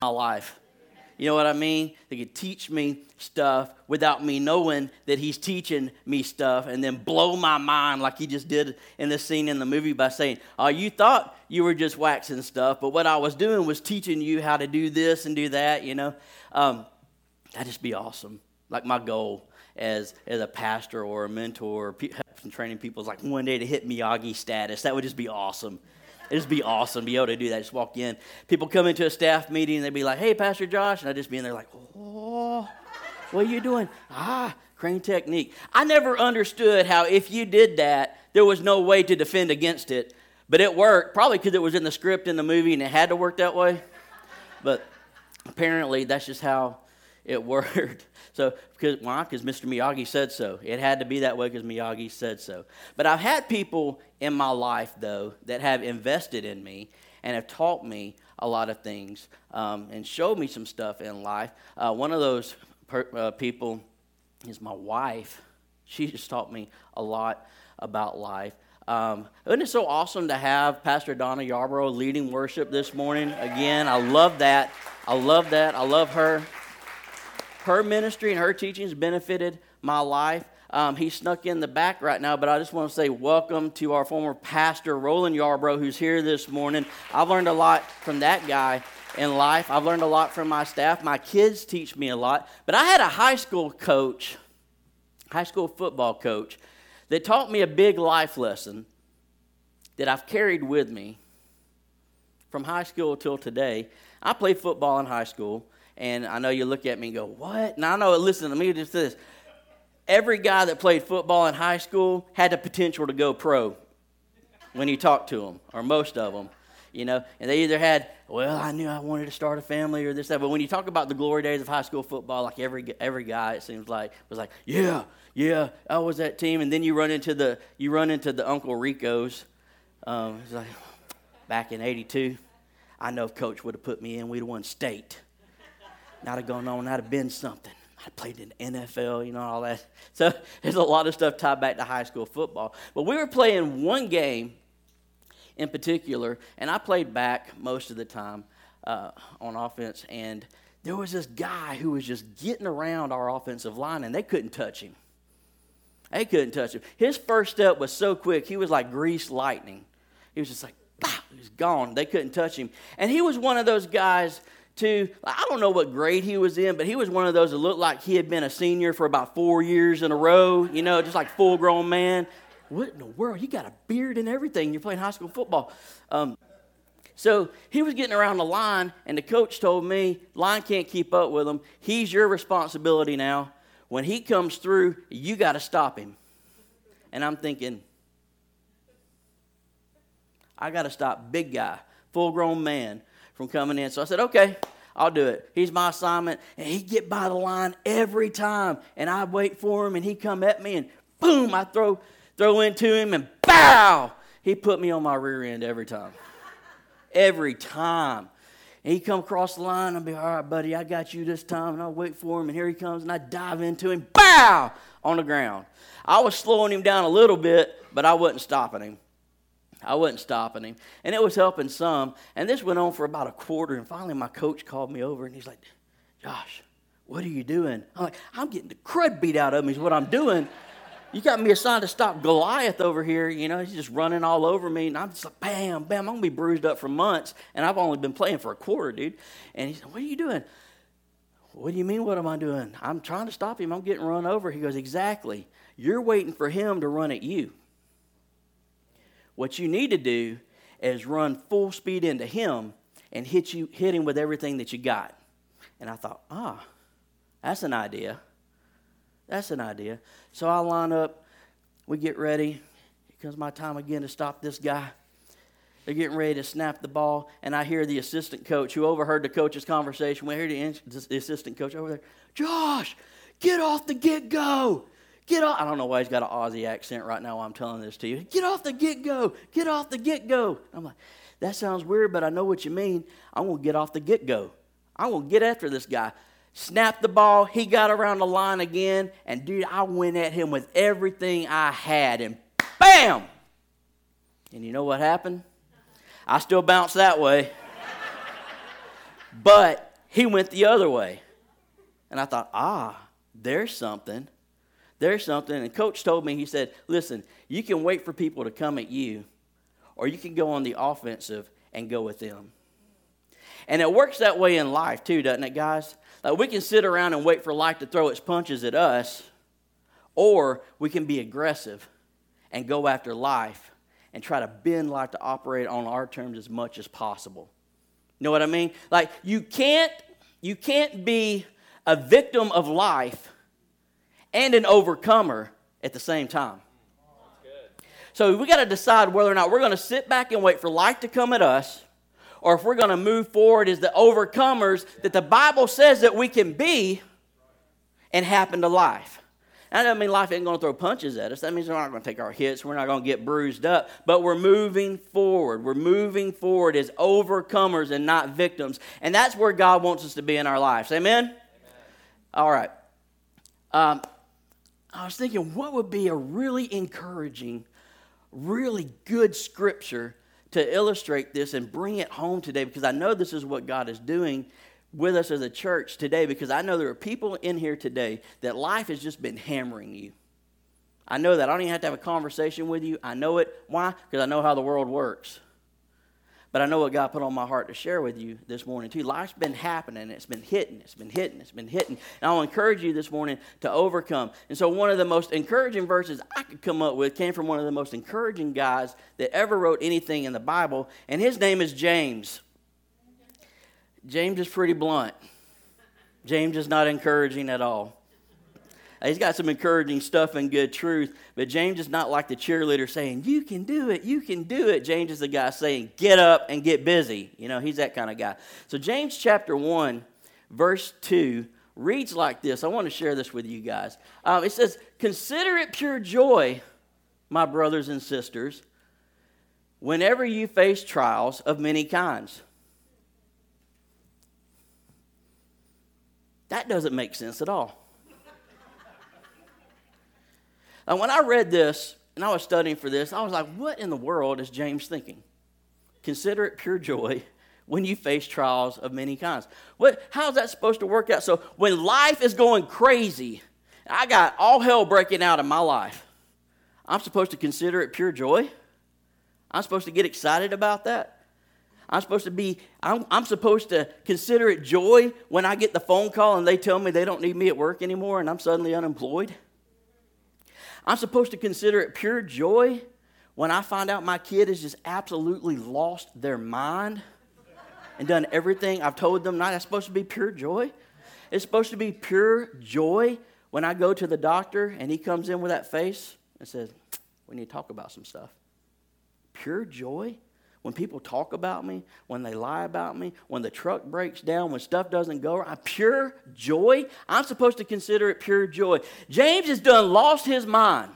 my life. You know what I mean? They could teach me stuff without me knowing that he's teaching me stuff and then blow my mind like he just did in this scene in the movie by saying, Oh, you thought you were just waxing stuff, but what I was doing was teaching you how to do this and do that, you know? Um, that'd just be awesome. Like my goal as, as a pastor or a mentor or training people is like one day to hit Miyagi status. That would just be awesome. It'd just be awesome to be able to do that. Just walk in. People come into a staff meeting and they'd be like, hey, Pastor Josh. And I'd just be in there like, oh, what are you doing? Ah, crane technique. I never understood how if you did that, there was no way to defend against it. But it worked, probably because it was in the script in the movie and it had to work that way. But apparently, that's just how it worked. So, because why? Because Mr. Miyagi said so. It had to be that way because Miyagi said so. But I've had people in my life, though, that have invested in me and have taught me a lot of things um, and showed me some stuff in life. Uh, one of those per, uh, people is my wife. She just taught me a lot about life. Um, isn't it so awesome to have Pastor Donna Yarborough leading worship this morning? Again, I love that. I love that. I love her her ministry and her teachings benefited my life. Um, he snuck in the back right now, but I just want to say welcome to our former pastor, Roland Yarbrough, who's here this morning. I've learned a lot from that guy in life. I've learned a lot from my staff. My kids teach me a lot. But I had a high school coach, high school football coach, that taught me a big life lesson that I've carried with me from high school till today. I played football in high school. And I know you look at me and go, What? Now I know, listen to me, just this. Every guy that played football in high school had the potential to go pro when you talk to them, or most of them, you know. And they either had, well, I knew I wanted to start a family or this, that. But when you talk about the glory days of high school football, like every every guy, it seems like was like, yeah, yeah, I was that team. And then you run into the you run into the Uncle Ricos. Um, it's like back in '82, I know if Coach would have put me in, we'd have won state. Not have gone on, not have been something. I played in the NFL, you know, all that. So there's a lot of stuff tied back to high school football. But we were playing one game in particular, and I played back most of the time uh, on offense, and there was this guy who was just getting around our offensive line, and they couldn't touch him. They couldn't touch him. His first step was so quick, he was like greased lightning. He was just like, bah, he was gone. They couldn't touch him. And he was one of those guys to, I don't know what grade he was in, but he was one of those that looked like he had been a senior for about four years in a row, you know, just like full grown man. What in the world? You got a beard and everything. You're playing high school football. Um, so he was getting around the line, and the coach told me, line can't keep up with him. He's your responsibility now. When he comes through, you got to stop him. And I'm thinking, I got to stop big guy, full grown man from coming in. So I said, okay, I'll do it. He's my assignment. And he'd get by the line every time. And I'd wait for him and he'd come at me and boom, I throw throw into him and bow. He put me on my rear end every time. every time. And he'd come across the line I'd be, all right, buddy, I got you this time. And I'll wait for him. And here he comes. And I dive into him, bow, on the ground. I was slowing him down a little bit, but I wasn't stopping him. I wasn't stopping him. And it was helping some. And this went on for about a quarter. And finally, my coach called me over and he's like, Josh, what are you doing? I'm like, I'm getting the crud beat out of me, is what I'm doing. You got me assigned to stop Goliath over here. You know, he's just running all over me. And I'm just like, bam, bam. I'm going to be bruised up for months. And I've only been playing for a quarter, dude. And he said, What are you doing? What do you mean, what am I doing? I'm trying to stop him. I'm getting run over. He goes, Exactly. You're waiting for him to run at you. What you need to do is run full speed into him and hit you hit him with everything that you got. And I thought, ah, that's an idea. That's an idea. So I line up, we get ready. Here comes my time again to stop this guy. They're getting ready to snap the ball, and I hear the assistant coach who overheard the coach's conversation. We hear the, the assistant coach over there, Josh, get off the get go. Get off. I don't know why he's got an Aussie accent right now while I'm telling this to you. Get off the get go. Get off the get go. I'm like, that sounds weird, but I know what you mean. I'm going to get off the get go. I'm going to get after this guy. Snap the ball. He got around the line again. And dude, I went at him with everything I had. And bam! And you know what happened? I still bounced that way. but he went the other way. And I thought, ah, there's something. There's something. And coach told me, he said, listen, you can wait for people to come at you, or you can go on the offensive and go with them. And it works that way in life too, doesn't it, guys? Like we can sit around and wait for life to throw its punches at us, or we can be aggressive and go after life and try to bend life to operate on our terms as much as possible. You know what I mean? Like you can't you can't be a victim of life and an overcomer at the same time. So we got to decide whether or not we're going to sit back and wait for life to come at us or if we're going to move forward as the overcomers that the Bible says that we can be and happen to life. That doesn't mean life ain't going to throw punches at us. That means we're not going to take our hits. We're not going to get bruised up. But we're moving forward. We're moving forward as overcomers and not victims. And that's where God wants us to be in our lives. Amen? Amen. All right. Um, I was thinking, what would be a really encouraging, really good scripture to illustrate this and bring it home today? Because I know this is what God is doing with us as a church today because I know there are people in here today that life has just been hammering you. I know that. I don't even have to have a conversation with you. I know it. Why? Because I know how the world works. But I know what God put on my heart to share with you this morning, too. Life's been happening. It's been hitting. It's been hitting. It's been hitting. And I'll encourage you this morning to overcome. And so, one of the most encouraging verses I could come up with came from one of the most encouraging guys that ever wrote anything in the Bible. And his name is James. James is pretty blunt. James is not encouraging at all. He's got some encouraging stuff and good truth, but James is not like the cheerleader saying, You can do it, you can do it. James is the guy saying, Get up and get busy. You know, he's that kind of guy. So, James chapter 1, verse 2 reads like this. I want to share this with you guys. Um, it says, Consider it pure joy, my brothers and sisters, whenever you face trials of many kinds That doesn't make sense at all. And when I read this and I was studying for this, I was like, what in the world is James thinking? Consider it pure joy when you face trials of many kinds. What, how's that supposed to work out? So when life is going crazy, I got all hell breaking out in my life, I'm supposed to consider it pure joy? I'm supposed to get excited about that? I'm supposed to be, I'm, I'm, supposed to consider it joy when I get the phone call and they tell me they don't need me at work anymore and I'm suddenly unemployed. I'm supposed to consider it pure joy when I find out my kid has just absolutely lost their mind and done everything I've told them not. That's supposed to be pure joy. It's supposed to be pure joy when I go to the doctor and he comes in with that face and says, We need to talk about some stuff. Pure joy when people talk about me, when they lie about me, when the truck breaks down, when stuff doesn't go right, pure joy. I'm supposed to consider it pure joy. James has done lost his mind.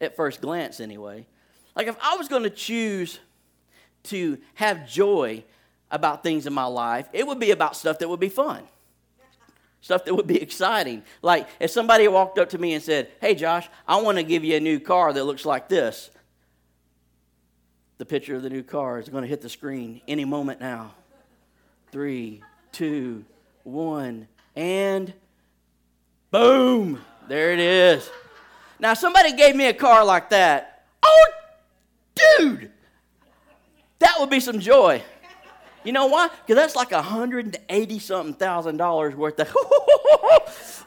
At first glance, anyway. Like if I was going to choose to have joy about things in my life, it would be about stuff that would be fun. Stuff that would be exciting. Like if somebody walked up to me and said, Hey, Josh, I want to give you a new car that looks like this the picture of the new car is going to hit the screen any moment now. Three, two, one, and boom, there it is. Now, somebody gave me a car like that. Oh, dude, that would be some joy. You know why? Because that's like a hundred and eighty something thousand dollars worth of.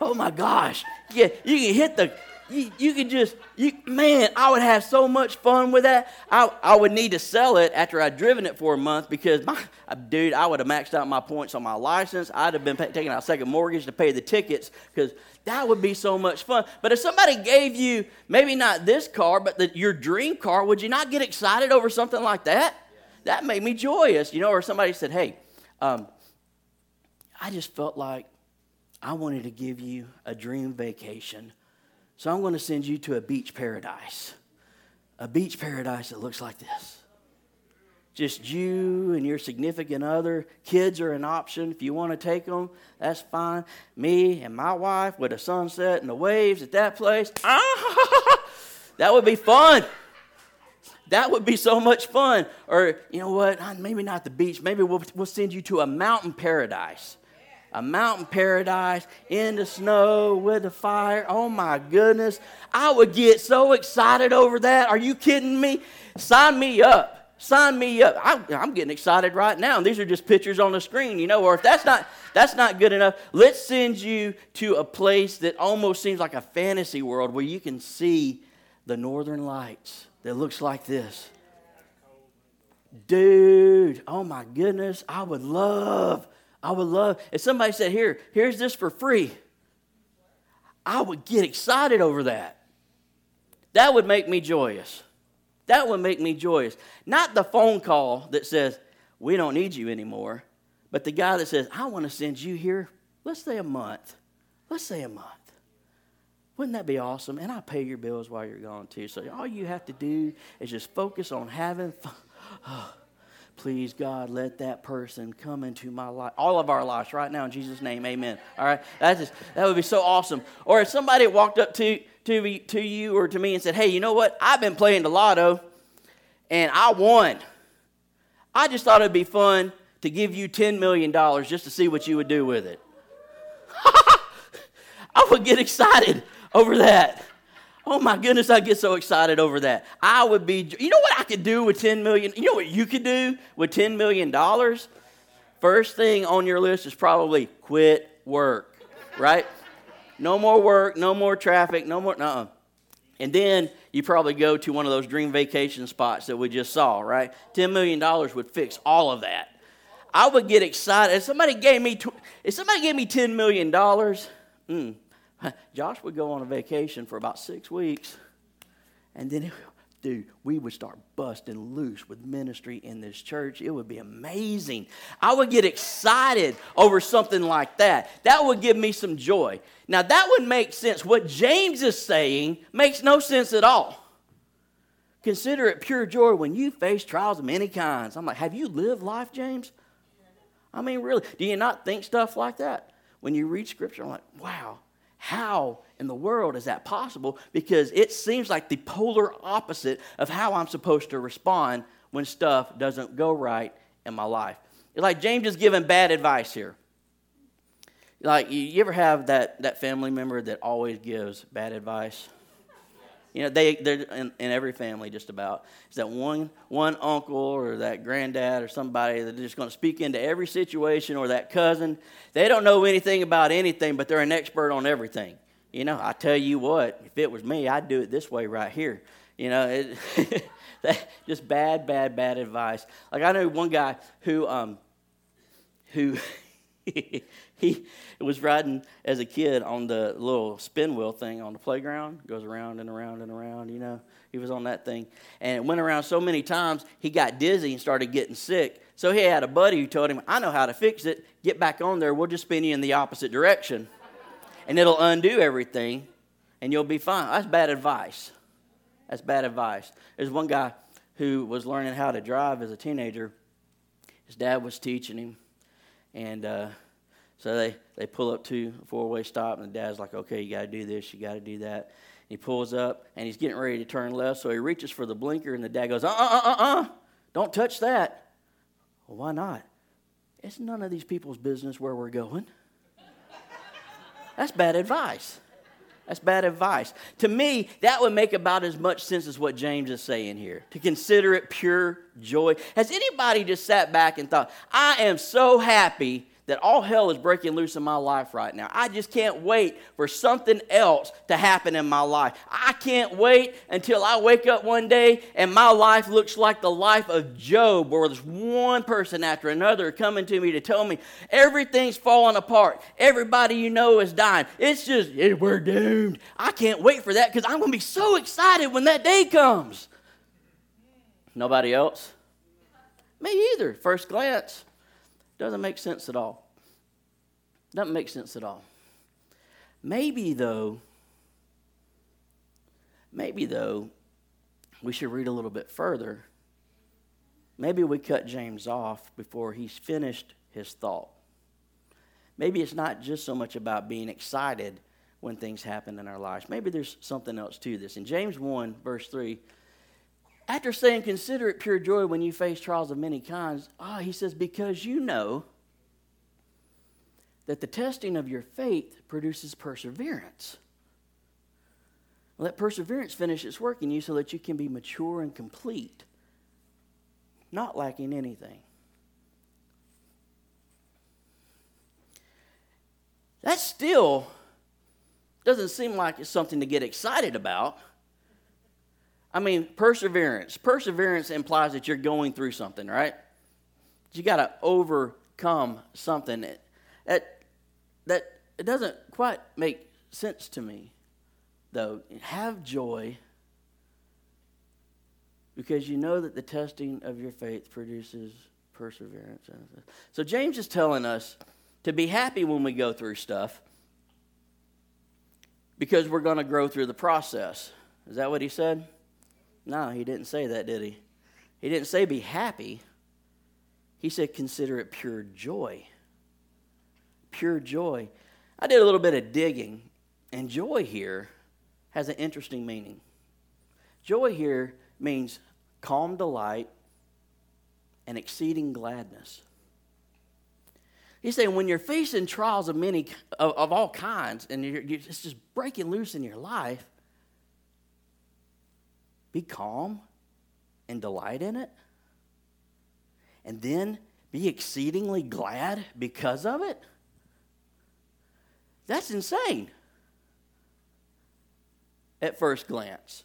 oh my gosh! Yeah, you can hit the you, you could just, you, man, I would have so much fun with that. I, I would need to sell it after I'd driven it for a month because, my, uh, dude, I would have maxed out my points on my license. I'd have been pay, taking out a second mortgage to pay the tickets because that would be so much fun. But if somebody gave you, maybe not this car, but the, your dream car, would you not get excited over something like that? That made me joyous, you know, or somebody said, hey, um, I just felt like I wanted to give you a dream vacation so I'm going to send you to a beach paradise. A beach paradise that looks like this. Just you and your significant other. Kids are an option. If you want to take them, that's fine. Me and my wife with a sunset and the waves at that place. Ah, that would be fun. That would be so much fun. Or, you know what? Maybe not the beach. Maybe we'll, we'll send you to a mountain paradise. A mountain paradise in the snow with the fire. Oh my goodness. I would get so excited over that. Are you kidding me? Sign me up. Sign me up. I'm, I'm getting excited right now. And these are just pictures on the screen, you know. Or if that's not that's not good enough, let's send you to a place that almost seems like a fantasy world where you can see the northern lights that looks like this. Dude, oh my goodness, I would love, I would love. If somebody said, Here, here's this for free, I would get excited over that. That would make me joyous. That would make me joyous. Not the phone call that says, We don't need you anymore, but the guy that says, I want to send you here, let's say a month. Let's say a month. Wouldn't that be awesome? And I pay your bills while you're gone too. So all you have to do is just focus on having fun. Oh. Please, God, let that person come into my life. All of our lives right now in Jesus' name, amen. All right? That, just, that would be so awesome. Or if somebody walked up to, to, me, to you or to me and said, hey, you know what? I've been playing the lotto and I won. I just thought it'd be fun to give you $10 million just to see what you would do with it. I would get excited over that. Oh my goodness, I get so excited over that. I would be, you know what I could do with 10 million? You know what you could do with 10 million dollars? First thing on your list is probably quit work, right? No more work, no more traffic, no more, uh And then you probably go to one of those dream vacation spots that we just saw, right? $10 million would fix all of that. I would get excited. If somebody gave me, if somebody gave me $10 million, mm, Josh would go on a vacation for about six weeks, and then, dude, we would start busting loose with ministry in this church. It would be amazing. I would get excited over something like that. That would give me some joy. Now, that would make sense. What James is saying makes no sense at all. Consider it pure joy when you face trials of many kinds. I'm like, have you lived life, James? I mean, really, do you not think stuff like that? When you read scripture, I'm like, wow, how in the world is that possible? Because it seems like the polar opposite of how I'm supposed to respond when stuff doesn't go right in my life. It's like James is giving bad advice here. Like, you ever have that, that family member that always gives bad advice? You know, they, they're in, in, every family just about. Is that one, one uncle or that granddad or somebody that's just going to speak into every situation or that cousin. They don't know anything about anything, but they're an expert on everything. You know, I tell you what, if it was me, I'd do it this way right here. You know, it, that, just bad, bad, bad advice. Like I know one guy who, um, who he was riding as a kid on the little spin wheel thing on the playground, goes around and around and around, you know. He was on that thing. And it went around so many times, he got dizzy and started getting sick. So he had a buddy who told him, I know how to fix it. Get back on there. We'll just spin you in the opposite direction. And it'll undo everything, and you'll be fine. That's bad advice. That's bad advice. There's one guy who was learning how to drive as a teenager. His dad was teaching him and uh, so they, they pull up to a four way stop, and the dad's like, okay, you got to do this, you got to do that. He pulls up, and he's getting ready to turn left, so he reaches for the blinker, and the dad goes, uh uh uh uh, don't touch that. Well, why not? It's none of these people's business where we're going. That's bad advice. That's bad advice. To me, that would make about as much sense as what James is saying here. To consider it pure joy. Has anybody just sat back and thought, I am so happy that all hell is breaking loose in my life right now. I just can't wait for something else to happen in my life. I can't wait until I wake up one day and my life looks like the life of Job, where there's one person after another coming to me to tell me everything's falling apart. Everybody you know is dying. It's just, we're doomed. I can't wait for that because I'm going to be so excited when that day comes. Nobody else? Me either, first glance. Doesn't make sense at all. Doesn't make sense at all. Maybe, though, maybe, though, we should read a little bit further. Maybe we cut James off before he's finished his thought. Maybe it's not just so much about being excited when things happen in our lives. Maybe there's something else to this. In James 1, verse 3, after saying, Consider it pure joy when you face trials of many kinds, ah, he says, Because you know that the testing of your faith produces perseverance. Let perseverance finish its work in you so that you can be mature and complete, not lacking anything. That still doesn't seem like it's something to get excited about. I mean, perseverance. Perseverance implies that you're going through something, right? You got to overcome something. That, that it doesn't quite make sense to me, though. Have joy because you know that the testing of your faith produces perseverance. So James is telling us to be happy when we go through stuff because we're going to grow through the process. Is that what he said? No, he didn't say that, did he? He didn't say be happy. He said consider it pure joy. Pure joy. I did a little bit of digging, and joy here has an interesting meaning. Joy here means calm delight and exceeding gladness. He's saying when you're facing trials of many of, of all kinds, and you're, you're, it's just breaking loose in your life, be calm and delight in it. And then be exceedingly glad because of it. That's insane at first glance.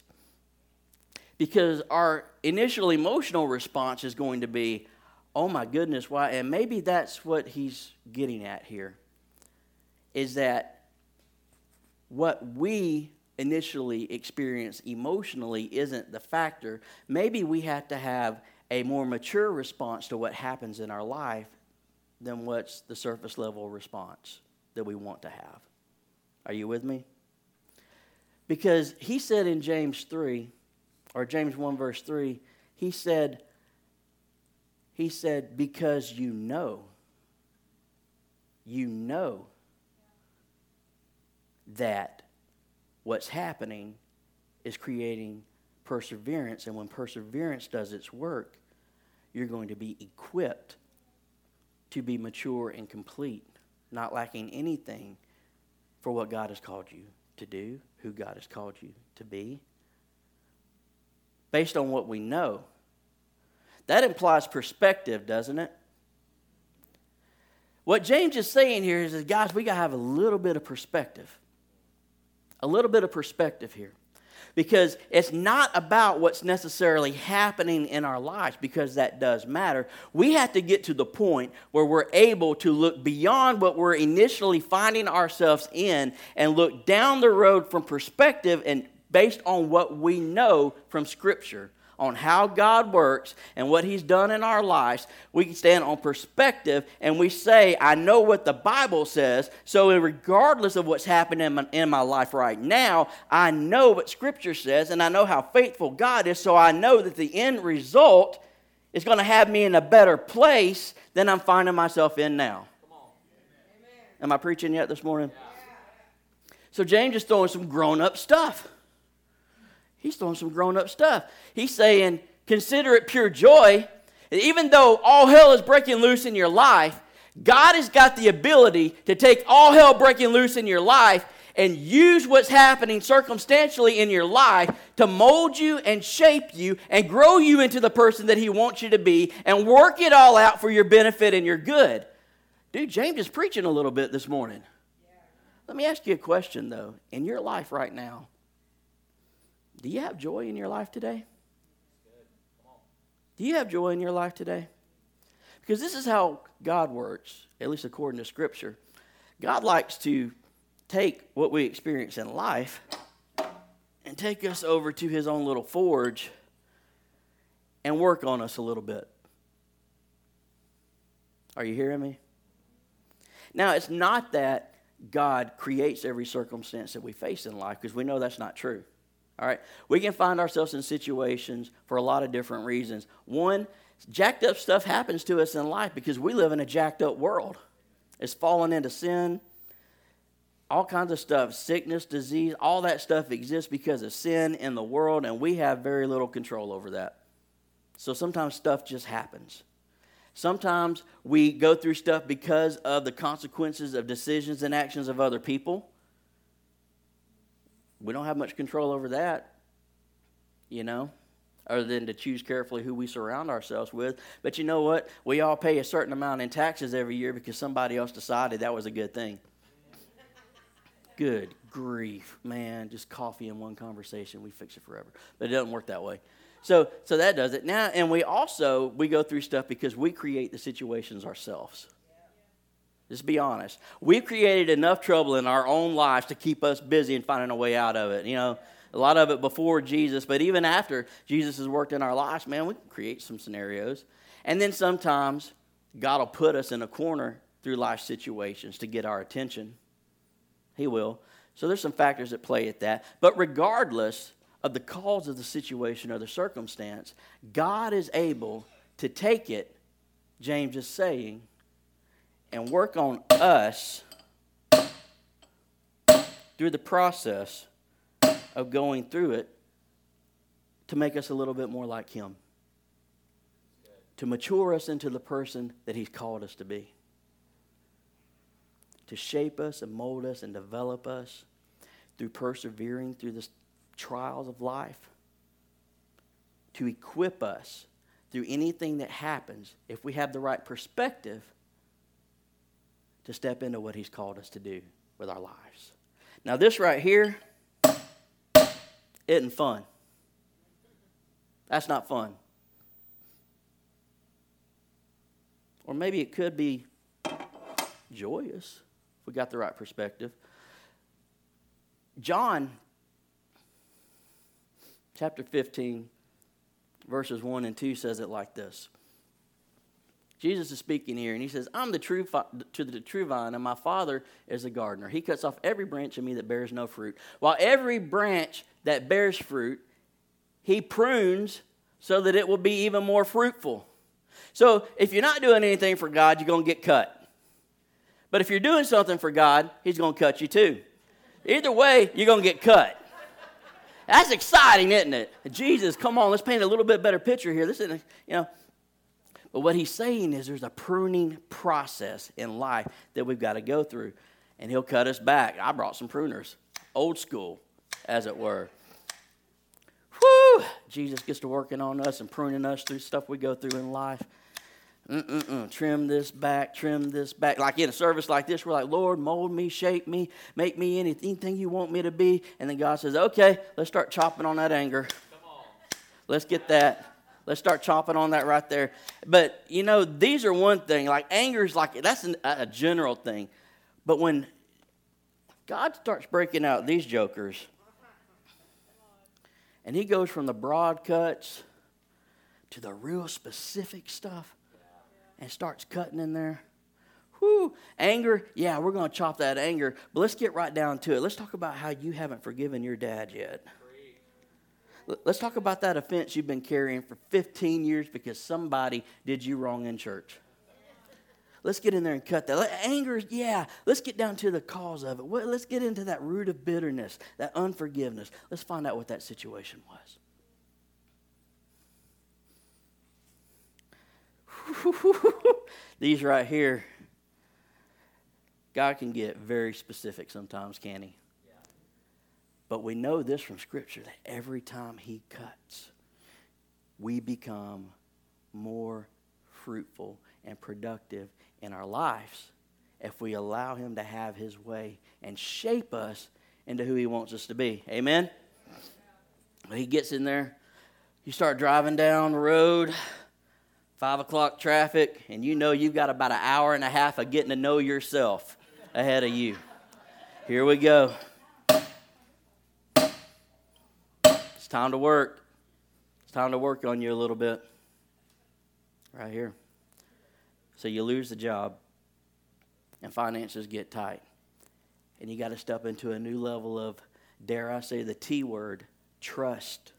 Because our initial emotional response is going to be, oh my goodness, why? And maybe that's what he's getting at here is that what we initially experience emotionally isn't the factor. Maybe we have to have a more mature response to what happens in our life than what's the surface level response that we want to have. Are you with me? Because he said in James 3, or James 1, verse 3, he said, he said, because you know, you know that what's happening is creating perseverance. And when perseverance does its work, you're going to be equipped to be mature and complete, not lacking anything for what God has called you to do, who God has called you to be. Based on what we know, that implies perspective, doesn't it? What James is saying here is, guys, we got to have a little bit of perspective. A little bit of perspective here. Because it's not about what's necessarily happening in our lives, because that does matter. We have to get to the point where we're able to look beyond what we're initially finding ourselves in and look down the road from perspective and based on what we know from Scripture on how God works and what He's done in our lives, we can stand on perspective and we say, I know what the Bible says, so regardless of what's happening in my, in my life right now, I know what Scripture says and I know how faithful God is, so I know that the end result is going to have me in a better place than I'm finding myself in now. Am I preaching yet this morning? So James is throwing some grown up stuff. He's throwing some grown up stuff. He's saying, consider it pure joy. Even though all hell is breaking loose in your life, God has got the ability to take all hell breaking loose in your life and use what's happening circumstantially in your life to mold you and shape you and grow you into the person that He wants you to be and work it all out for your benefit and your good. Dude, James is preaching a little bit this morning. Let me ask you a question, though. In your life right now, do you have joy in your life today? Do you have joy in your life today? Because this is how God works, at least according to Scripture. God likes to take what we experience in life and take us over to his own little forge and work on us a little bit. Are you hearing me? Now, it's not that God creates every circumstance that we face in life because we know that's not true. All right? We can find ourselves in situations for a lot of different reasons. One, jacked up stuff happens to us in life because we live in a jacked up world. It's fallen into sin. All kinds of stuff, sickness, disease, all that stuff exists because of sin in the world, and we have very little control over that. So sometimes stuff just happens. Sometimes we go through stuff because of the consequences of decisions and actions of other people. We don't have much control over that, you know, other than to choose carefully who we surround ourselves with. But you know what? We all pay a certain amount in taxes every year because somebody else decided that was a good thing. Good grief, man. Just coffee in one conversation, we fix it forever. But it doesn't work that way. So, so that does it. Now, and we also, we go through stuff because we create the situations ourselves. Just be honest. We've created enough trouble in our own lives to keep us busy and finding a way out of it. You know, a lot of it before Jesus, but even after Jesus has worked in our lives, man, we can create some scenarios. And then sometimes God will put us in a corner through life situations to get our attention. He will. So there's some factors that play at that. But regardless of the cause of the situation or the circumstance, God is able to take it, James is saying, and work on us through the process of going through it to make us a little bit more like Him, to mature us into the person that He's called us to be, to shape us and mold us and develop us through persevering through the trials of life, to equip us through anything that happens. If we have the right perspective to step into what He's called us to do with our lives. Now, this right here isn't fun. That's not fun. Or maybe it could be joyous if we got the right perspective. John chapter 15, verses 1 and 2 says it like this Jesus is speaking here, and he says, I'm the true fi- to the true vine, and my Father is a gardener. He cuts off every branch in me that bears no fruit, while every branch that bears fruit, he prunes so that it will be even more fruitful. So if you're not doing anything for God, you're going to get cut. But if you're doing something for God, He's going to cut you too. Either way, you're going to get cut. That's exciting, isn't it? Jesus, come on, let's paint a little bit better picture here. This isn't, you know, but what he's saying is there's a pruning process in life that we've got to go through. And he'll cut us back. I brought some pruners, old school, as it were. Whew! Jesus gets to working on us and pruning us through stuff we go through in life. Mm-mm-mm. Trim this back, trim this back. Like in a service like this, we're like, Lord, mold me, shape me, make me anything you want me to be. And then God says, okay, let's start chopping on that anger. On. Let's get that Let's start chopping on that right there. But you know, these are one thing. Like anger is like that's an, a general thing. But when God starts breaking out these jokers, and He goes from the broad cuts to the real specific stuff, and starts cutting in there. Whew, anger, yeah, we're going to chop that anger, but let's get right down to it. Let's talk about how you haven't forgiven your dad yet. Let's talk about that offense you've been carrying for 15 years because somebody did you wrong in church. Let's get in there and cut that. Anger, yeah, let's get down to the cause of it. Let's get into that root of bitterness, that unforgiveness. Let's find out what that situation was. These right here, God can get very specific sometimes, can He? But we know this from Scripture that every time He cuts, we become more fruitful and productive in our lives if we allow Him to have His way and shape us into who He wants us to be. Amen? He gets in there, you start driving down the road, five o'clock traffic, and you know you've got about an hour and a half of getting to know yourself ahead of you. Here we go. It's time to work. It's time to work on you a little bit. Right here. So you lose the job, and finances get tight. And you got to step into a new level of, dare I say, the T word trust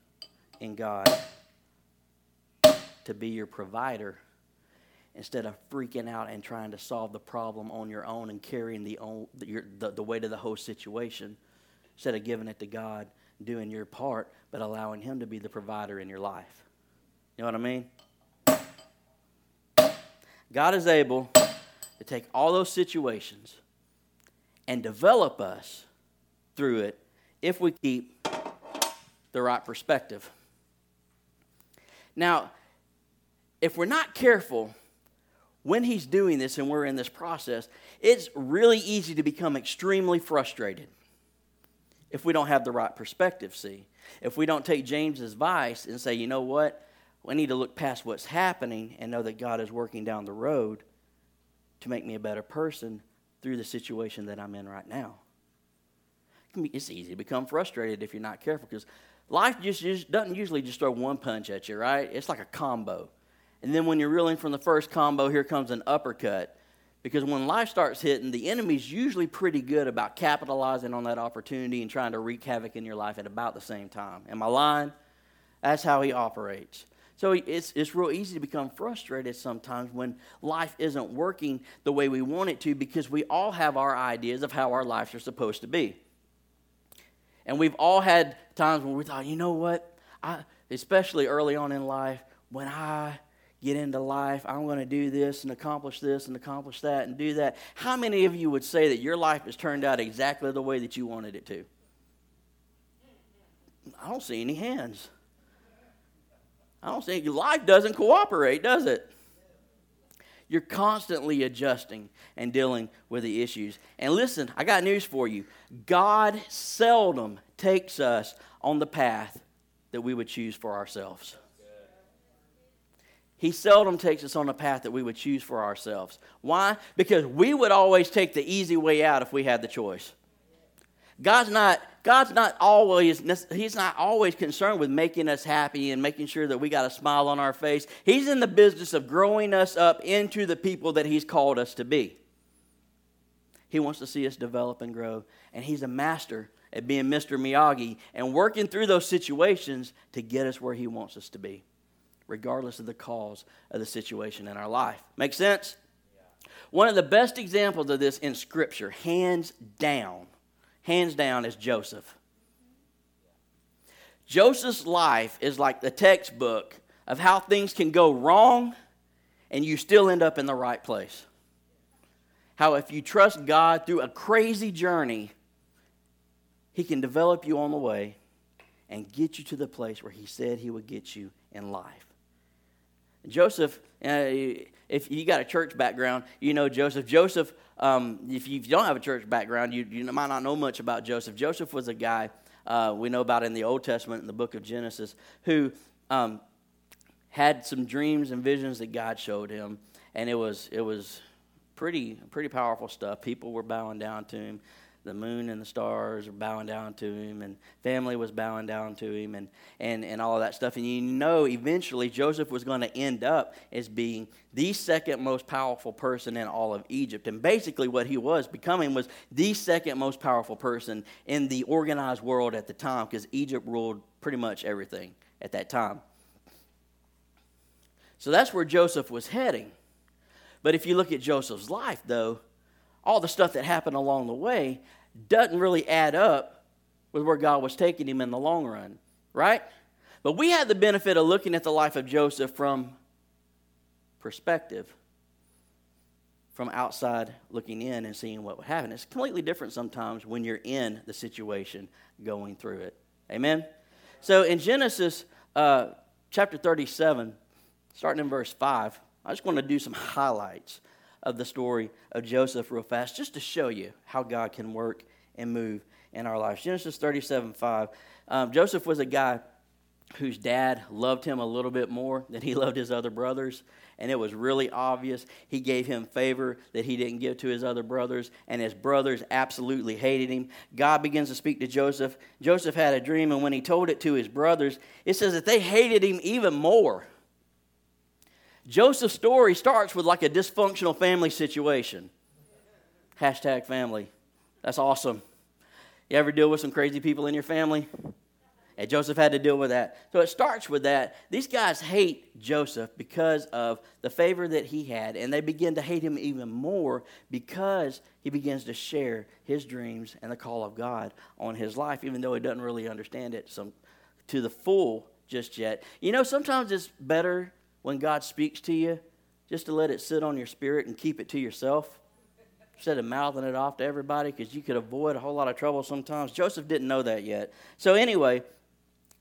in God to be your provider instead of freaking out and trying to solve the problem on your own and carrying the, own, the, the, the weight of the whole situation instead of giving it to God doing your part, but allowing Him to be the provider in your life. You know what I mean? God is able to take all those situations and develop us through it if we keep the right perspective. Now, if we're not careful when he's doing this and we're in this process, it's really easy to become extremely frustrated if we don't have the right perspective, see. If we don't take James's advice and say, you know what, we need to look past what's happening and know that God is working down the road to make me a better person through the situation that I'm in right now. It's easy to become frustrated if you're not careful because life just, just doesn't usually just throw one punch at you, right? It's like a combo. And then when you're reeling from the first combo, here comes an uppercut. Because when life starts hitting, the enemy's usually pretty good about capitalizing on that opportunity and trying to wreak havoc in your life at about the same time. Am I lying? That's how he operates. So it's, it's real easy to become frustrated sometimes when life isn't working the way we want it to because we all have our ideas of how our lives are supposed to be. And we've all had times when we thought, you know what? I, especially early on in life, when I get into life, I'm going to do this and accomplish this and accomplish that and do that. How many of you would say that your life has turned out exactly the way that you wanted it to? I don't see any hands. I don't think life doesn't cooperate, does it? You're constantly adjusting and dealing with the issues. And listen, I got news for you. God seldom takes us on the path that we would choose for ourselves. He seldom takes us on the path that we would choose for ourselves. Why? Because we would always take the easy way out if we had the choice. God's not, God's not always, He's not always concerned with making us happy and making sure that we got a smile on our face. He's in the business of growing us up into the people that He's called us to be. He wants to see us develop and grow, and He's a master at being Mr. Miyagi and working through those situations to get us where He wants us to be, regardless of the cause of the situation in our life. Make sense? One of the best examples of this in Scripture, hands down, hands down, is Joseph. Joseph's life is like the textbook of how things can go wrong and you still end up in the right place. How, if you trust God through a crazy journey, He can develop you on the way and get you to the place where He said He would get you in life. Joseph, uh, if you got a church background, you know Joseph. Joseph um, if you don't have a church background, you, you might not know much about Joseph. Joseph was a guy uh, we know about in the Old Testament, in the book of Genesis, who um, had some dreams and visions that God showed him, and it was it was pretty pretty powerful stuff. People were bowing down to him the moon and the stars were bowing down to him, and family was bowing down to him, and, and, and all of that stuff. And you know, eventually, Joseph was going to end up as being the second most powerful person in all of Egypt. And basically, what he was becoming was the second most powerful person in the organized world at the time, because Egypt ruled pretty much everything at that time. So that's where Joseph was heading. But if you look at Joseph's life, though, all the stuff that happened along the way doesn't really add up with where God was taking him in the long run, right? But we had the benefit of looking at the life of Joseph from perspective, from outside looking in and seeing what would happen. It's completely different sometimes when you're in the situation going through it. Amen? So in Genesis uh, chapter 37, starting in verse 5, I just want to do some highlights of the story of Joseph real fast, just to show you how God can work and move in our lives. Genesis 37 5. Um, Joseph was a guy whose dad loved him a little bit more than he loved his other brothers. And it was really obvious. He gave him favor that he didn't give to his other brothers, and his brothers absolutely hated him. God begins to speak to Joseph. Joseph had a dream, and when he told it to his brothers, it says that they hated him even more. Joseph's story starts with like a dysfunctional family situation. Hashtag family. That's awesome. You ever deal with some crazy people in your family? And Joseph had to deal with that. So it starts with that. These guys hate Joseph because of the favor that he had, and they begin to hate him even more because he begins to share his dreams and the call of God on his life, even though he doesn't really understand it some, to the full just yet. You know, sometimes it's better when God speaks to you just to let it sit on your spirit and keep it to yourself instead of mouthing it off to everybody because you could avoid a whole lot of trouble sometimes. Joseph didn't know that yet. So, anyway,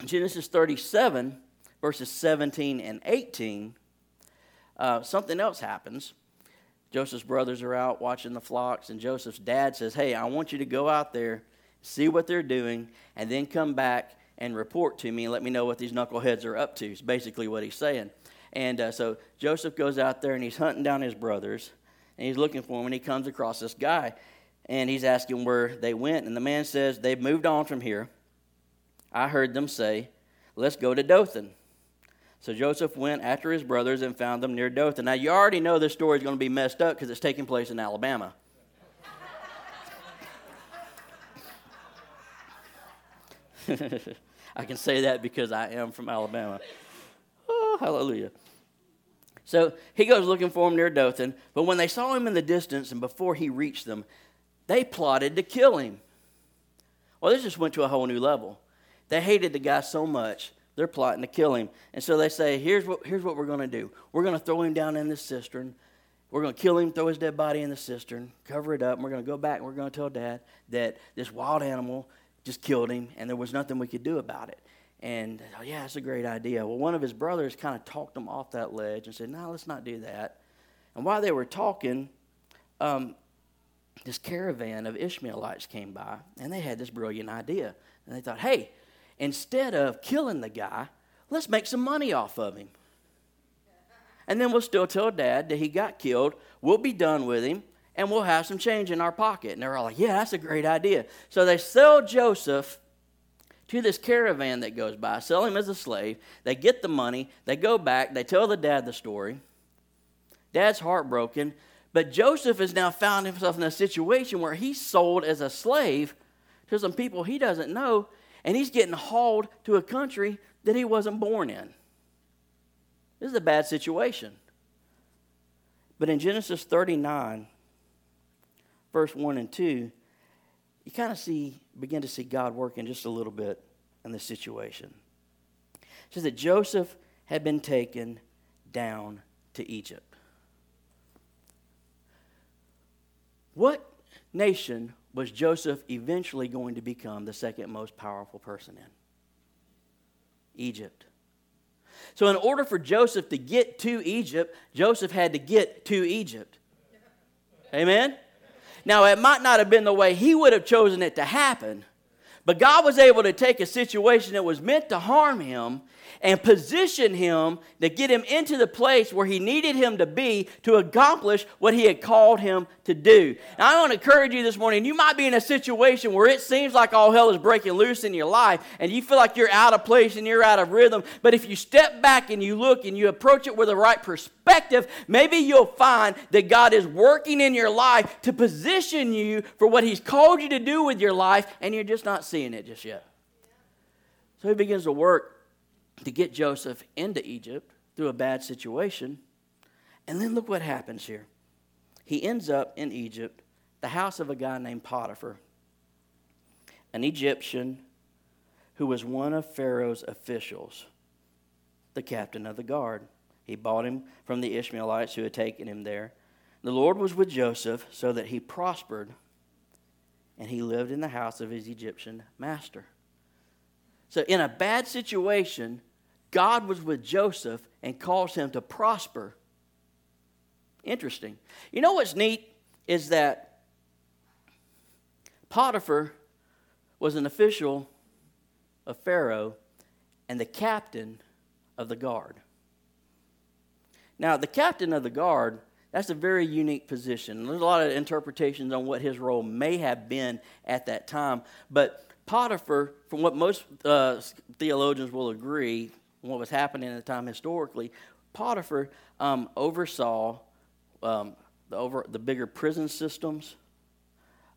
Genesis 37, verses 17 and 18, uh, something else happens. Joseph's brothers are out watching the flocks, and Joseph's dad says, Hey, I want you to go out there, see what they're doing, and then come back and report to me and let me know what these knuckleheads are up to, is basically what he's saying. And uh, so Joseph goes out there and he's hunting down his brothers, and he's looking for them, and he comes across this guy, and he's asking where they went. And the man says, They've moved on from here. I heard them say, Let's go to Dothan. So Joseph went after his brothers and found them near Dothan. Now, you already know this story is going to be messed up because it's taking place in Alabama. I can say that because I am from Alabama. Oh, hallelujah. So he goes looking for him near Dothan, but when they saw him in the distance and before he reached them, they plotted to kill him. Well, this just went to a whole new level. They hated the guy so much they're plotting to kill him. And so they say, here's what, here's what we're going to do. We're going to throw him down in this cistern. We're going to kill him, throw his dead body in the cistern, cover it up, and we're going to go back and we're going to tell dad that this wild animal just killed him and there was nothing we could do about it. And oh, yeah, that's a great idea. Well, one of his brothers kind of talked him off that ledge and said, no, let's not do that. And while they were talking, um, this caravan of Ishmaelites came by and they had this brilliant idea. And they thought, hey, instead of killing the guy, let's make some money off of him. And then we'll still tell dad that he got killed. We'll be done with him and we'll have some change in our pocket. And they're all like, yeah, that's a great idea. So they sell Joseph to this caravan that goes by, sell him as a slave. They get the money, they go back, they tell the dad the story. Dad's heartbroken, but Joseph has now found himself in a situation where he's sold as a slave to some people he doesn't know and he's getting hauled to a country that he wasn't born in. This is a bad situation. But in Genesis 39, verse 1 and 2, you kind of see, begin to see God working just a little bit in this situation. It says that Joseph had been taken down to Egypt. What nation was Joseph eventually going to become the second most powerful person in? Egypt. So, in order for Joseph to get to Egypt, Joseph had to get to Egypt. Amen? Now, it might not have been the way he would have chosen it to happen, but God was able to take a situation that was meant to harm him and position him to get him into the place where he needed him to be to accomplish what he had called him to do. Now, I want to encourage you this morning. You might be in a situation where it seems like all hell is breaking loose in your life and you feel like you're out of place and you're out of rhythm. But if you step back and you look and you approach it with the right perspective, maybe you'll find that God is working in your life to position you for what he's called you to do with your life and you're just not seeing it just yet. So he begins to work to get Joseph into Egypt through a bad situation. And then look what happens here. He ends up in Egypt, the house of a guy named Potiphar, an Egyptian who was one of Pharaoh's officials, the captain of the guard. He bought him from the Ishmaelites who had taken him there. The Lord was with Joseph so that he prospered, and he lived in the house of his Egyptian master. So, in a bad situation, God was with Joseph and caused him to prosper. Interesting. You know what's neat is that Potiphar was an official of Pharaoh and the captain of the guard. Now, the captain of the guard, that's a very unique position. There's a lot of interpretations on what his role may have been at that time, but Potiphar, from what most uh, theologians will agree, what was happening at the time historically, Potiphar um, oversaw um, the, over, the bigger prison systems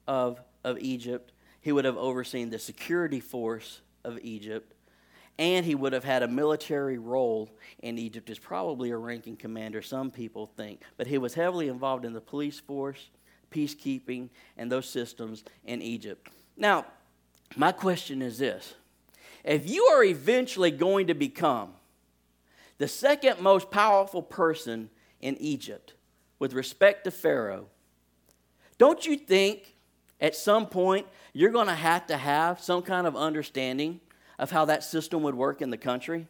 of, of Egypt. He would have overseen the security force of Egypt. And he would have had a military role in Egypt as probably a ranking commander, some people think. But he was heavily involved in the police force, peacekeeping, and those systems in Egypt. Now, my question is this if you are eventually going to become the second most powerful person in Egypt with respect to Pharaoh, don't you think at some point you're going to have to have some kind of understanding of how that system would work in the country?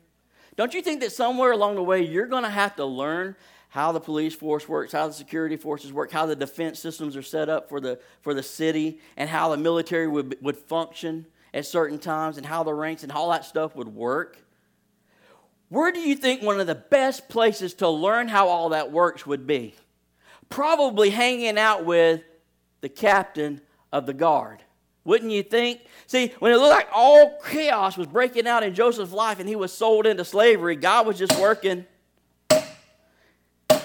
Don't you think that somewhere along the way you're going to have to learn how the police force works, how the security forces work, how the defense systems are set up for the, for the city, and how the military would, would function at certain times, and how the ranks and all that stuff would work? Where do you think one of the best places to learn how all that works would be? Probably hanging out with the captain of the guard. Wouldn't you think? See, when it looked like all chaos was breaking out in Joseph's life and he was sold into slavery, God was just working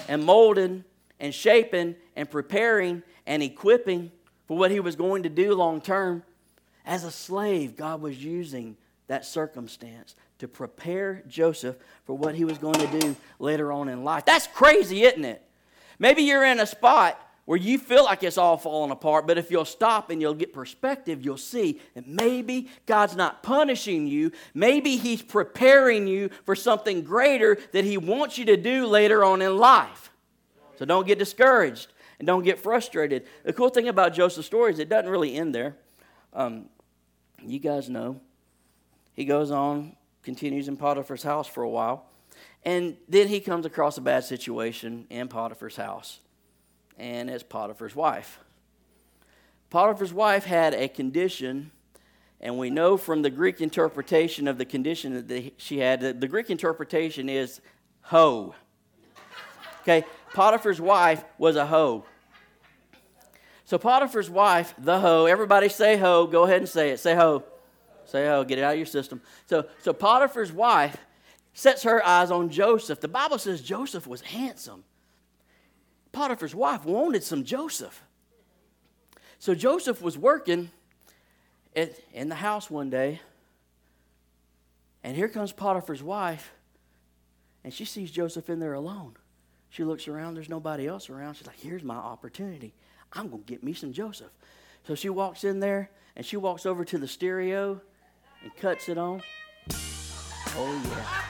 and molding and shaping and preparing and equipping for what he was going to do long term. As a slave, God was using that circumstance to prepare Joseph for what he was going to do later on in life. That's crazy, isn't it? Maybe you're in a spot where you feel like it's all falling apart, but if you'll stop and you'll get perspective, you'll see that maybe God's not punishing you. Maybe He's preparing you for something greater that He wants you to do later on in life. So don't get discouraged and don't get frustrated. The cool thing about Joseph's story is it doesn't really end there. Um, you guys know. He goes on, continues in Potiphar's house for a while, and then he comes across a bad situation in Potiphar's house and it's Potiphar's wife. Potiphar's wife had a condition, and we know from the Greek interpretation of the condition that she had, that the Greek interpretation is hoe. Okay, Potiphar's wife was a hoe. So Potiphar's wife, the hoe, everybody say hoe, go ahead and say it. Say hoe. Say hoe, get it out of your system. So, so Potiphar's wife sets her eyes on Joseph. The Bible says Joseph was handsome. Potiphar's wife wanted some Joseph. So Joseph was working at, in the house one day, and here comes Potiphar's wife, and she sees Joseph in there alone. She looks around, there's nobody else around. She's like, Here's my opportunity. I'm going to get me some Joseph. So she walks in there, and she walks over to the stereo and cuts it on. Oh, yeah.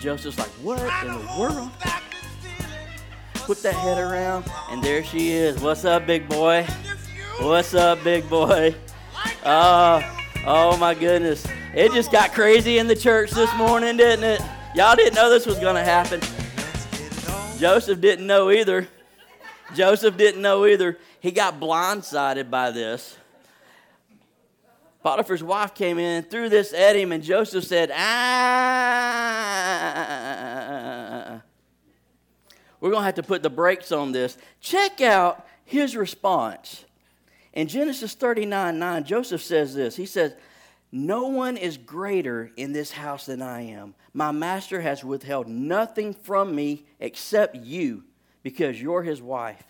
Joseph's like, What in the world? Put that head around, and there she is. What's up, big boy? What's up, big boy? Oh, oh my goodness. It just got crazy in the church this morning, didn't it? Y'all didn't know this was going to happen. Joseph didn't know either. Joseph didn't know either. He got blindsided by this. Potiphar's wife came in, threw this at him, and Joseph said, Ah. We're going to have to put the brakes on this. Check out his response. In Genesis 39 9, Joseph says this. He says, No one is greater in this house than I am. My master has withheld nothing from me except you, because you're his wife.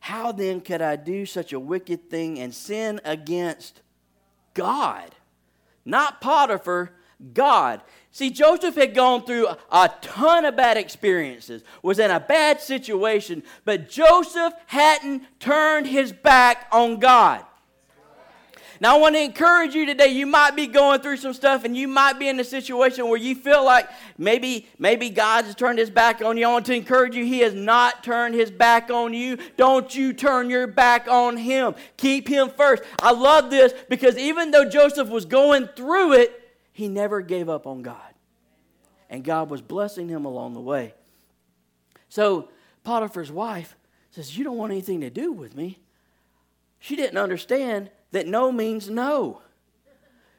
How then could I do such a wicked thing and sin against God, not Potiphar, God. See, Joseph had gone through a ton of bad experiences, was in a bad situation, but Joseph hadn't turned his back on God. Now, I want to encourage you today. You might be going through some stuff and you might be in a situation where you feel like maybe, maybe God has turned his back on you. I want to encourage you. He has not turned his back on you. Don't you turn your back on him. Keep him first. I love this because even though Joseph was going through it, he never gave up on God. And God was blessing him along the way. So Potiphar's wife says, You don't want anything to do with me. She didn't understand that no means no.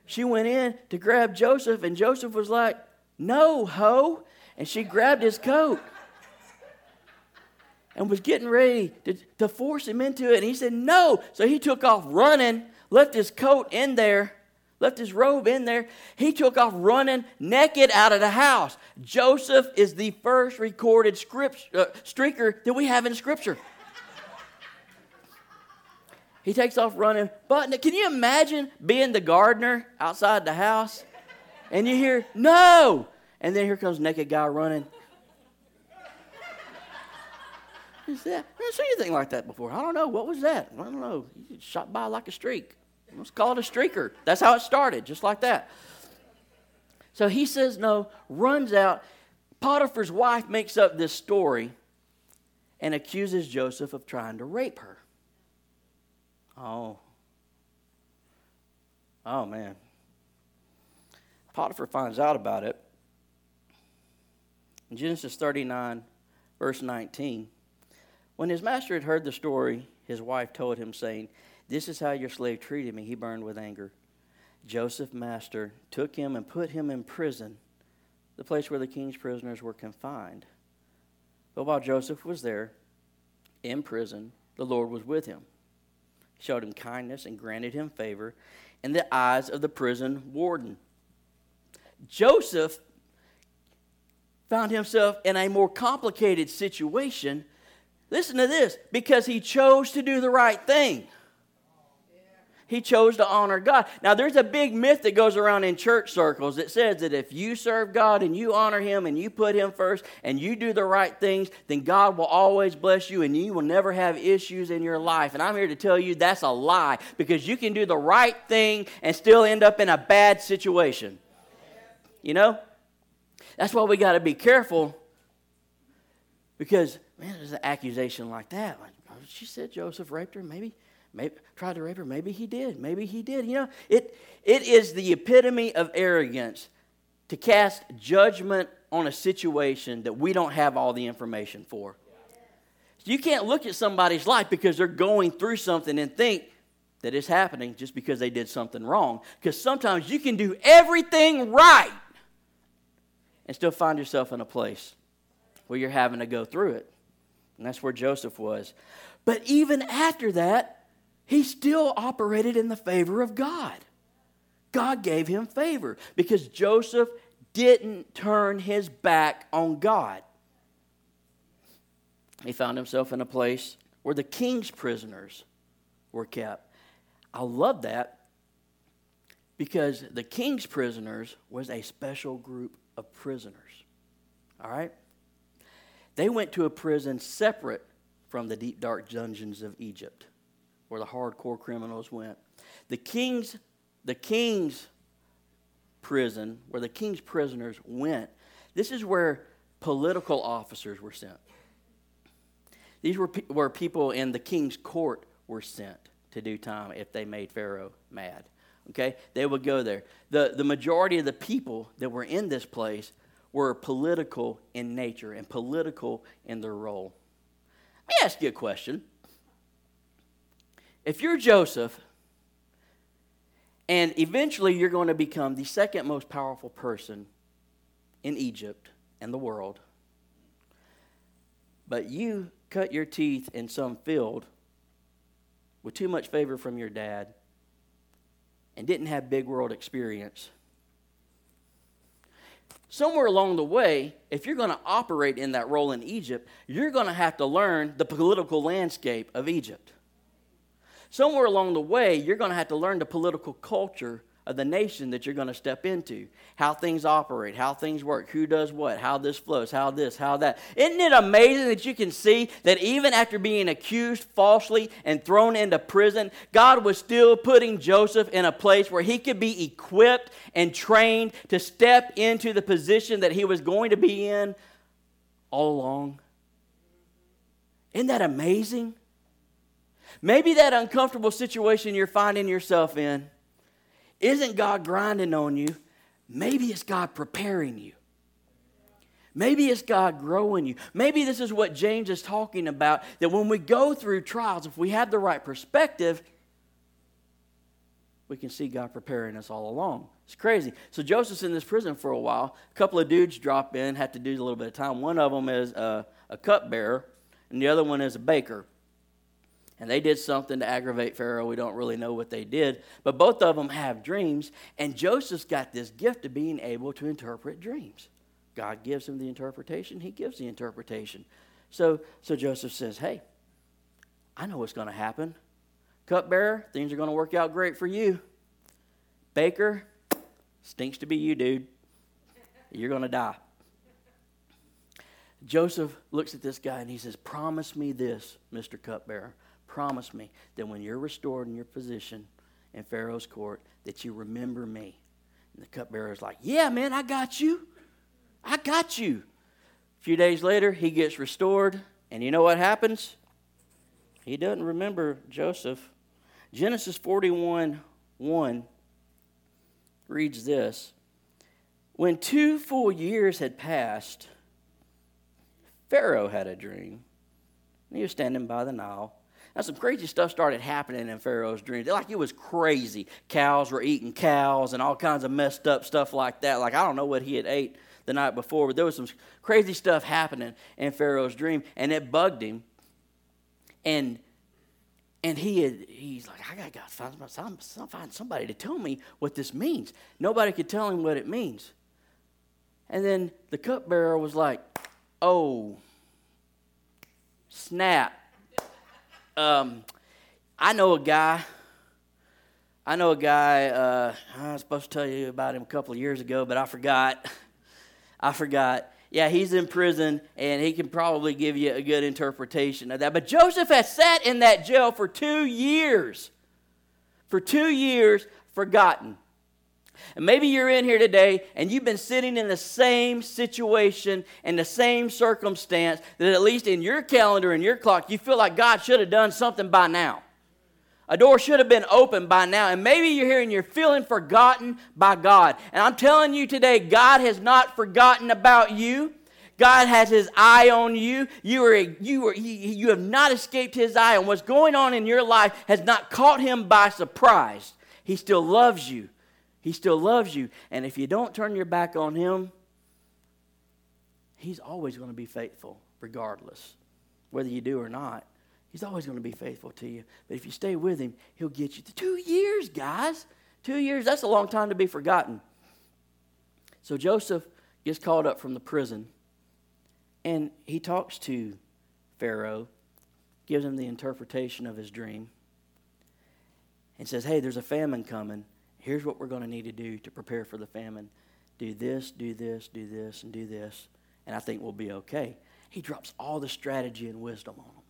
She went in to grab Joseph, and Joseph was like, No, ho. And she grabbed his coat and was getting ready to, to force him into it. And he said, No. So he took off running, left his coat in there, left his robe in there. He took off running naked out of the house. Joseph is the first recorded script, uh, streaker that we have in Scripture. He takes off running. But can you imagine being the gardener outside the house? And you hear, no! And then here comes naked guy running. He that? I never seen anything like that before. I don't know. What was that? I don't know. He shot by like a streak. Let's call it a streaker. That's how it started, just like that. So he says no, runs out. Potiphar's wife makes up this story and accuses Joseph of trying to rape her. Oh. Oh, man. Potiphar finds out about it. In Genesis 39, verse 19, when his master had heard the story, his wife told him, saying, This is how your slave treated me. He burned with anger. Joseph, master, took him and put him in prison, the place where the king's prisoners were confined. But while Joseph was there, in prison, the Lord was with him, showed him kindness and granted him favor in the eyes of the prison warden. Joseph found himself in a more complicated situation. Listen to this because he chose to do the right thing. He chose to honor God. Now, there's a big myth that goes around in church circles that says that if you serve God and you honor Him and you put Him first and you do the right things, then God will always bless you and you will never have issues in your life. And I'm here to tell you that's a lie because you can do the right thing and still end up in a bad situation. You know? That's why we got to be careful because, man, there's an accusation like that. Like, she said Joseph raped her. Maybe Maybe tried to rape her. Maybe he did. Maybe he did. You know, it, it is the epitome of arrogance to cast judgment on a situation that we don't have all the information for. You can't look at somebody's life because they're going through something and think that it's happening just because they did something wrong. Because sometimes you can do everything right and still find yourself in a place where you're having to go through it. And that's where Joseph was. But even after that, he still operated in the favor of God. God gave him favor because Joseph didn't turn his back on God. He found himself in a place where the king's prisoners were kept. I love that because the king's prisoners was a special group of prisoners. All right? They went to a prison separate from the deep, dark dungeons of Egypt where the hardcore criminals went. The king's, the king's prison, where the king's prisoners went, this is where political officers were sent. These were where people in the king's court were sent to do time if they made Pharaoh mad. Okay? They would go there. The, the majority of the people that were in this place were political in nature and political in their role. Let me ask you a question. If you're Joseph, and eventually you're going to become the second most powerful person in Egypt and the world, but you cut your teeth in some field with too much favor from your dad and didn't have big world experience. Somewhere along the way, if you're going to operate in that role in Egypt, you're going to have to learn the political landscape of Egypt somewhere along the way, you're going to have to learn the political culture of the nation that you're going to step into, how things operate, how things work, who does what, how this flows, how this, how that. Isn't it amazing that you can see that even after being accused falsely and thrown into prison, God was still putting Joseph in a place where he could be equipped and trained to step into the position that he was going to be in all along? Isn't that amazing? Maybe that uncomfortable situation you're finding yourself in isn't God grinding on you. Maybe it's God preparing you. Maybe it's God growing you. Maybe this is what James is talking about that when we go through trials, if we have the right perspective, we can see God preparing us all along. It's crazy. So Joseph's in this prison for a while. A couple of dudes drop in, have to do a little bit of time. One of them is a, a cupbearer, and the other one is a baker and they did something to aggravate Pharaoh. We don't really know what they did, but both of them have dreams, and Joseph's got this gift of being able to interpret dreams. God gives him the interpretation, he gives the interpretation. So, so Joseph says, Hey, I know what's going to happen. Cupbearer, things are going to work out great for you. Baker, stinks to be you, dude. You're going to die. Joseph looks at this guy and he says, Promise me this, Mr. Cupbearer. Promise me that when you're restored in your position in Pharaoh's court, that you remember me. And the cupbearer is like, Yeah, man, I got you. I got you. A few days later, he gets restored, and you know what happens? He doesn't remember Joseph. Genesis 41 1 reads this When two full years had passed, Pharaoh had a dream. He was standing by the Nile. Now, some crazy stuff started happening in Pharaoh's dreams. Like it was crazy. Cows were eating cows and all kinds of messed up stuff like that. Like I don't know what he had ate the night before, but there was some crazy stuff happening in Pharaoh's dream, and it bugged him. And and he had, he's like, I gotta find, find somebody to tell me what this means. Nobody could tell him what it means. And then the cupbearer was like, Oh, snap. Um, I know a guy. I know a guy. Uh, I was supposed to tell you about him a couple of years ago, but I forgot. I forgot. Yeah, he's in prison, and he can probably give you a good interpretation of that. But Joseph has sat in that jail for two years. For two years, forgotten. And maybe you're in here today and you've been sitting in the same situation and the same circumstance that at least in your calendar and your clock, you feel like God should have done something by now. A door should have been open by now. And maybe you're here and you're feeling forgotten by God. And I'm telling you today, God has not forgotten about you. God has his eye on you. You, are, you, are, you have not escaped his eye, and what's going on in your life has not caught him by surprise. He still loves you. He still loves you. And if you don't turn your back on him, he's always going to be faithful, regardless, whether you do or not. He's always going to be faithful to you. But if you stay with him, he'll get you. Two years, guys. Two years, that's a long time to be forgotten. So Joseph gets called up from the prison and he talks to Pharaoh, gives him the interpretation of his dream, and says, Hey, there's a famine coming. Here's what we're going to need to do to prepare for the famine do this, do this, do this, and do this, and I think we'll be okay. He drops all the strategy and wisdom on them.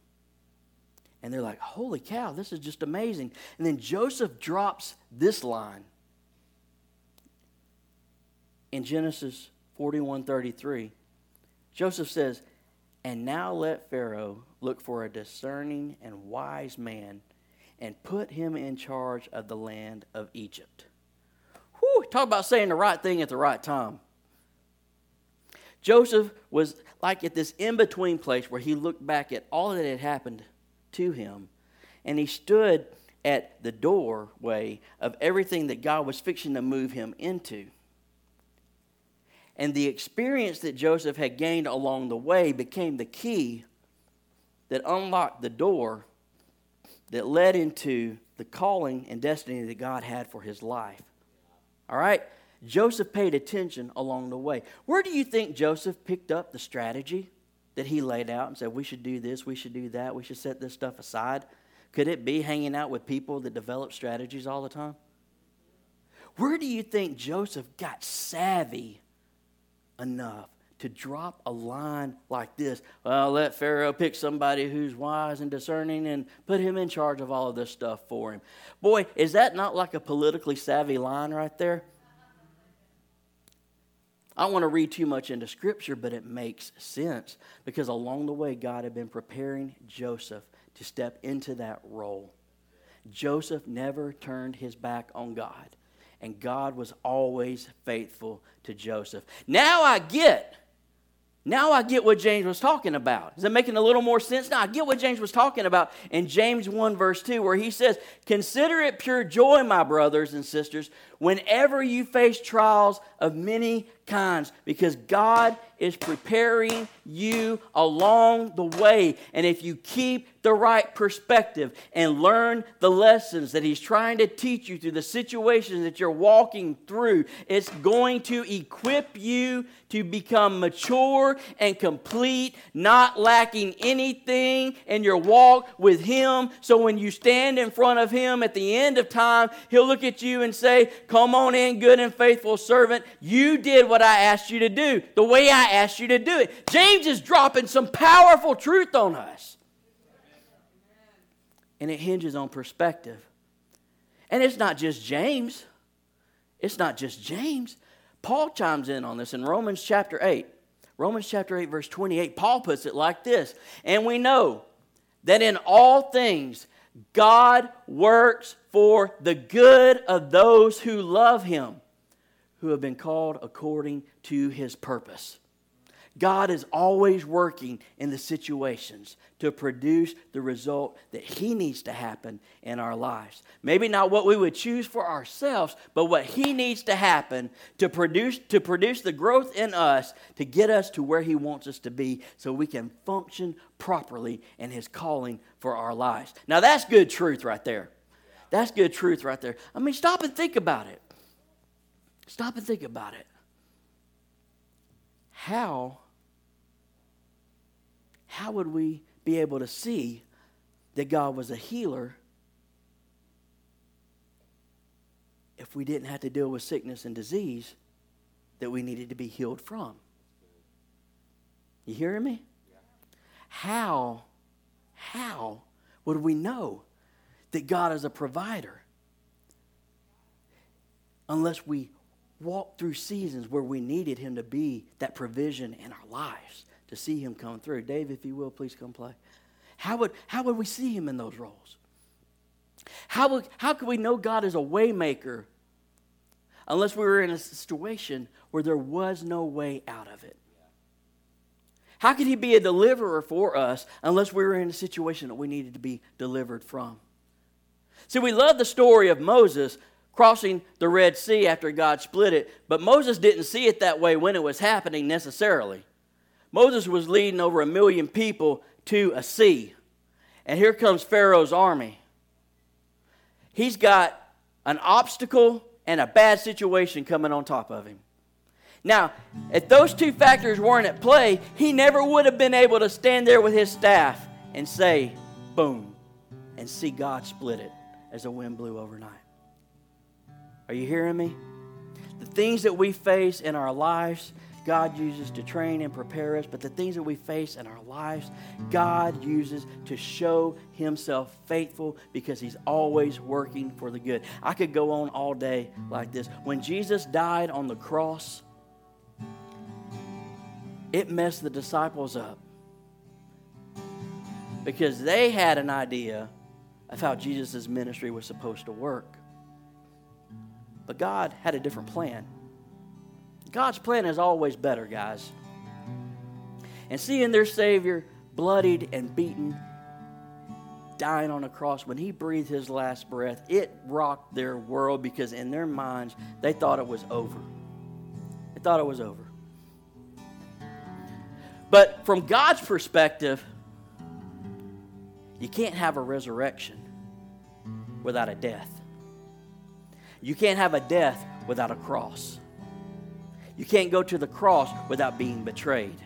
And they're like, holy cow, this is just amazing. And then Joseph drops this line in Genesis 41 33. Joseph says, And now let Pharaoh look for a discerning and wise man and put him in charge of the land of Egypt. Whew, talk about saying the right thing at the right time. Joseph was like at this in between place where he looked back at all that had happened to him. And he stood at the doorway of everything that God was fixing to move him into. And the experience that Joseph had gained along the way became the key that unlocked the door that led into the calling and destiny that God had for his life. All right? Joseph paid attention along the way. Where do you think Joseph picked up the strategy? that he laid out and said, we should do this, we should do that, we should set this stuff aside? Could it be hanging out with people that develop strategies all the time? Where do you think Joseph got savvy enough to drop a line like this? Well, let Pharaoh pick somebody who's wise and discerning and put him in charge of all of this stuff for him. Boy, is that not like a politically savvy line right there? I don't want to read too much into Scripture, but it makes sense because along the way, God had been preparing Joseph to step into that role. Joseph never turned his back on God, and God was always faithful to Joseph. Now I get now I get what James was talking about. Is that making a little more sense? Now I get what James was talking about in James 1, verse 2, where he says, Consider it pure joy, my brothers and sisters, whenever you face trials of many kinds, because God is preparing you along the way. And if you keep the right perspective and learn the lessons that He's trying to teach you through the situations that you're walking through, it's going to equip you to become mature and complete, not lacking anything in your walk with Him. So when you stand in front of Him at the end of time, He'll look at you and say, Come on in, good and faithful servant. You did what I asked you to do, the way I asked you to do it. James is dropping some powerful truth on us. And it hinges on perspective. And it's not just James. It's not just James. Paul chimes in on this in Romans chapter 8. Romans chapter 8, verse 28, Paul puts it like this And we know that in all things God works for the good of those who love him, who have been called according to his purpose. God is always working in the situations to produce the result that He needs to happen in our lives. Maybe not what we would choose for ourselves, but what He needs to happen to produce, to produce the growth in us to get us to where He wants us to be so we can function properly in His calling for our lives. Now, that's good truth right there. That's good truth right there. I mean, stop and think about it. Stop and think about it. How how would we be able to see that God was a healer if we didn't have to deal with sickness and disease that we needed to be healed from? You hearing me? How, how would we know that God is a provider unless we walk through seasons where we needed Him to be that provision in our lives? to see him come through. Dave, if you will, please come play. How would, how would we see him in those roles? How, would, how could we know God is a waymaker unless we were in a situation where there was no way out of it? How could he be a deliverer for us unless we were in a situation that we needed to be delivered from? See, we love the story of Moses crossing the Red Sea after God split it, but Moses didn't see it that way when it was happening necessarily. Moses was leading over a million people to a sea. And here comes Pharaoh's army. He's got an obstacle and a bad situation coming on top of him. Now, if those two factors weren't at play, he never would have been able to stand there with his staff and say, boom, and see God split it as the wind blew overnight. Are you hearing me? The things that we face in our lives, God uses to train and prepare us, but the things that we face in our lives, God uses to show Himself faithful because He's always working for the good. I could go on all day like this. When Jesus died on the cross, it messed the disciples up because they had an idea of how Jesus' ministry was supposed to work. But God had a different plan. God's plan is always better, guys. And seeing their Savior bloodied and beaten, dying on a cross, when he breathed his last breath, it rocked their world because in their minds, they thought it was over. They thought it was over. But from God's perspective, you can't have a resurrection without a death. You can't have a death without a cross. You can't go to the cross without being betrayed.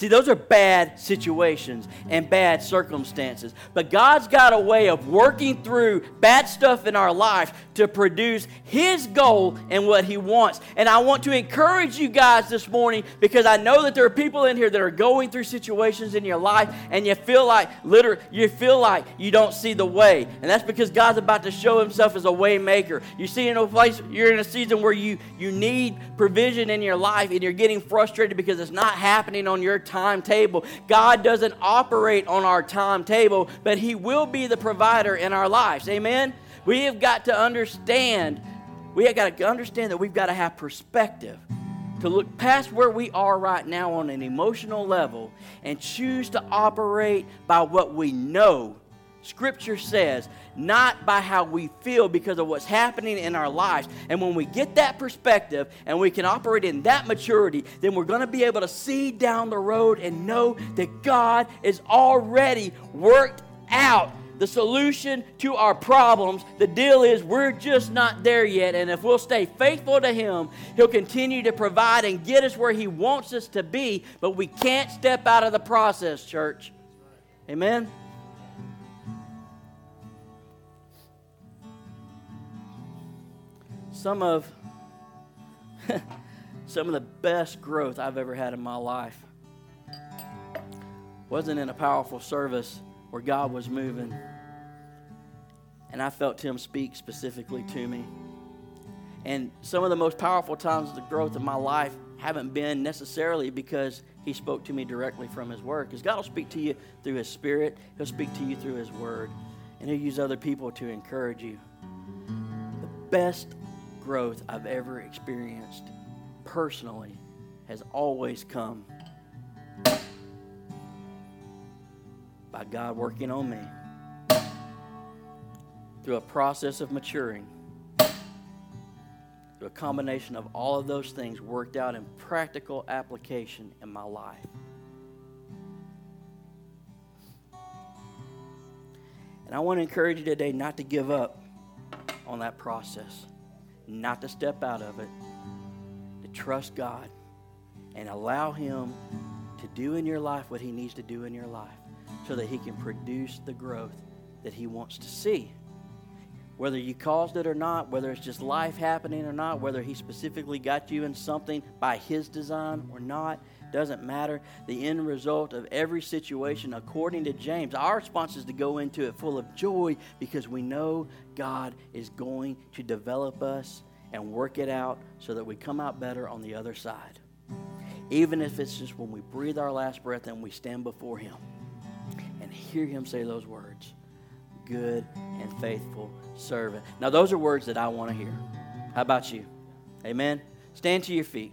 See, those are bad situations and bad circumstances. But God's got a way of working through bad stuff in our life to produce His goal and what He wants. And I want to encourage you guys this morning because I know that there are people in here that are going through situations in your life and you feel like literally you feel like you don't see the way. And that's because God's about to show Himself as a way maker. You see in a place you're in a season where you you need provision in your life and you're getting frustrated because it's not happening on your timetable. God doesn't operate on our timetable, but He will be the provider in our lives. Amen? We have got to understand, we have got to understand that we've got to have perspective to look past where we are right now on an emotional level and choose to operate by what we know Scripture says, not by how we feel because of what's happening in our lives. And when we get that perspective and we can operate in that maturity, then we're going to be able to see down the road and know that God is already worked out the solution to our problems. The deal is we're just not there yet. And if we'll stay faithful to Him, He'll continue to provide and get us where He wants us to be. But we can't step out of the process, church. Amen. Some of some of the best growth I've ever had in my life wasn't in a powerful service where God was moving and I felt Him speak specifically to me. And some of the most powerful times of the growth of my life haven't been necessarily because He spoke to me directly from His Word. Because God will speak to you through His Spirit, He'll speak to you through His Word, and He'll use other people to encourage you. The best growth I've ever experienced personally has always come by God working on me through a process of maturing, through a combination of all of those things worked out in practical application in my life. And I want to encourage you today not to give up on that process, not to step out of it, to trust God and allow Him to do in your life what He needs to do in your life so that He can produce the growth that He wants to see. Whether you caused it or not, whether it's just life happening or not, whether He specifically got you in something by His design or not, doesn't matter. The end result of every situation, according to James, our response is to go into it full of joy because we know God is going to develop us and work it out so that we come out better on the other side. Even if it's just when we breathe our last breath and we stand before Him and hear Him say those words good and faithful servant. Now, those are words that I want to hear. How about you? Amen. Stand to your feet.